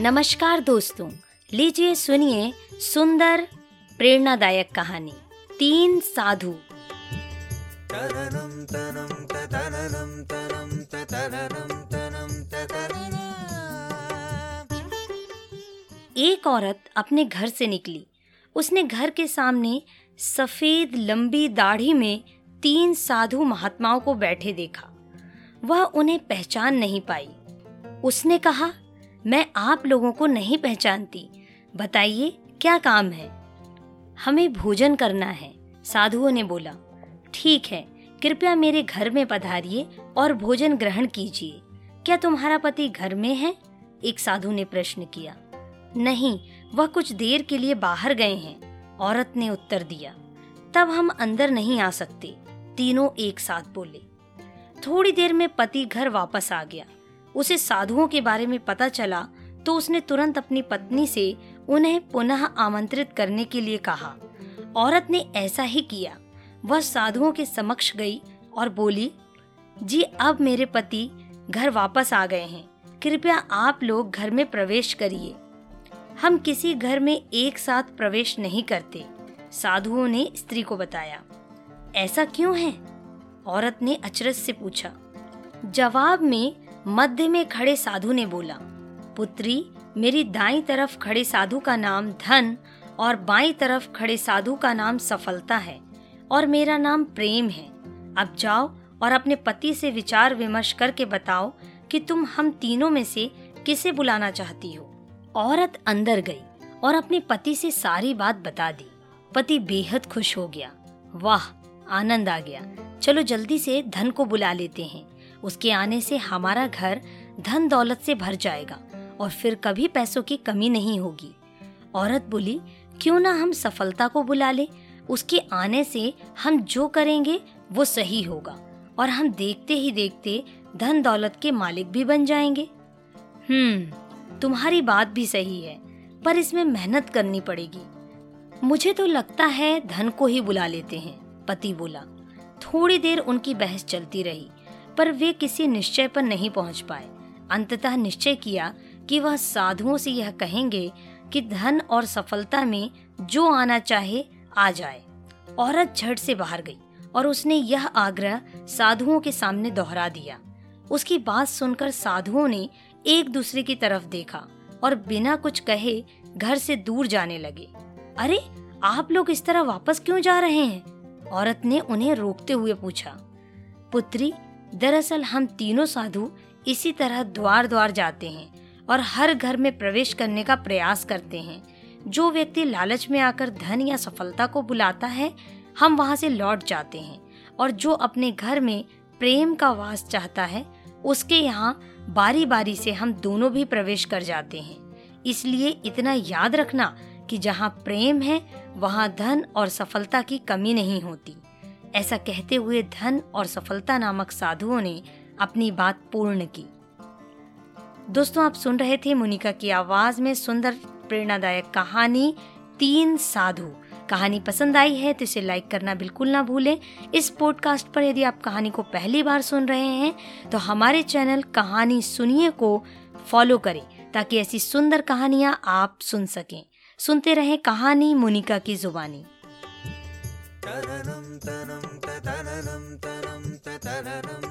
नमस्कार दोस्तों लीजिए सुनिए सुंदर प्रेरणादायक कहानी तीन साधु। एक औरत अपने घर से निकली। उसने घर के सामने सफ़ेद लंबी दाढ़ी में तीन साधु महात्माओं को बैठे देखा। वह उन्हें पहचान नहीं पाई। उसने कहा मैं आप लोगों को नहीं पहचानती। बताइए, क्या काम है? हमें भोजन करना है, साधुओं ने बोला। ठीक है, कृपया मेरे घर में पधारिए और भोजन ग्रहण कीजिए। क्या तुम्हारा पति घर में है? एक साधु ने प्रश्न किया। नहीं, वह कुछ देर के लिए बाहर गए हैं, औरत ने उत्तर दिया। तब हम अंदर नहीं आ सकते, तीनों एक साथ बोले। थोड़ी देर में पति घर वापस आ गया। उसे साधुओं के बारे में पता चला तो उसने तुरंत अपनी पत्नी से उन्हें पुनः आमंत्रित करने के लिए कहा। औरत ने ऐसा ही किया। वह साधुओं के समक्ष गई और बोली, जी, अब मेरे पति घर वापस आ गए हैं। कृपया आप लोग घर में प्रवेश करिए। हम किसी घर में एक साथ प्रवेश नहीं करते, साधुओं ने स्त्री को बताया। ऐसा क्यों है? औरत ने अचरज से पूछा। जवाब में मध्य में खड़े साधु ने बोला, पुत्री, मेरी दाई तरफ़ खड़े साधु का नाम धन और बाई तरफ़ खड़े साधु का नाम सफलता है और मेरा नाम प्रेम है। अब जाओ और अपने पति से विचार विमर्श करके बताओ कि तुम हम तीनों में से किसे बुलाना चाहती हो? औरत अंदर गई और अपने पति से सारी बात बता दी। पति बेहद खुश हो गया। वाह, आनंद आ गया। चलो जल्दी से धन को बुला लेते हैं। उसके आने से हमारा घर धन दौलत से भर जाएगा और फिर कभी पैसों की कमी नहीं होगी। औरत बोली, क्यों ना हम सफलता को बुला ले? उसके आने से हम जो करेंगे, वो सही होगा और हम देखते ही देखते धन दौलत के मालिक भी बन जाएँगे। हम्म तुम्हारी बात भी सही है, पर इसमें मेहनत करनी पड़ेगी। मुझे तो लगता है धन को ही बुला लेते हैं, पति बोला। थोड़ी देर उनकी बहस चलती रही। पर वे किसी निश्चय पर नहीं पहुँच पाए। अंततः निश्चय किया कि वह साधुओं से यह कहेंगे कि धन और सफलता में जो आना चाहे, आ जाए। औरत झट से बाहर गई और उसने यह आग्रह साधुओं के सामने दोहरा दिया। उसकी बात सुनकर साधुओं ने एक दूसरे की तरफ़ देखा और बिना कुछ कहे घर से दूर जाने लगे। अरे, आप लोग इस तरह वापस क्यों जा रहे हैं? औरत ने उन्हें रोकते हुए पूछा। पुत्री दरअसल हम तीनों साधु इसी तरह द्वार द्वार जाते हैं और हर घर में प्रवेश करने का प्रयास करते हैं। जो व्यक्ति लालच में आकर धन या सफलता को बुलाता है, हम वहाँ से लौट जाते हैं और जो अपने घर में प्रेम का वास चाहता है, उसके यहाँ बारी बारी से हम दोनों भी प्रवेश कर जाते हैं। इसलिए इतना याद रखना कि जहाँ प्रेम है, वहाँ धन और सफलता की कमी नहीं होती। ऐसा कहते हुए धन और सफलता नामक साधुओं ने अपनी बात पूर्ण की। दोस्तों, आप सुन रहे थे मुनिका की आवाज़ में सुंदर, प्रेरणादायक कहानी, तीन साधु। कहानी पसंद आई है तो इसे लाइक करना बिल्कुल ना भूलें। इस पॉडकास्ट पर यदि आप कहानी को पहली बार सुन रहे हैं तो हमारे चैनल कहानी सुनिए को फॉलो करें, ताकि ऐसी सुंदर कहानियाँ आप सुन सकें। सुनते रहें कहानी मुनिका की जुबानी। तननं तनं च तनं च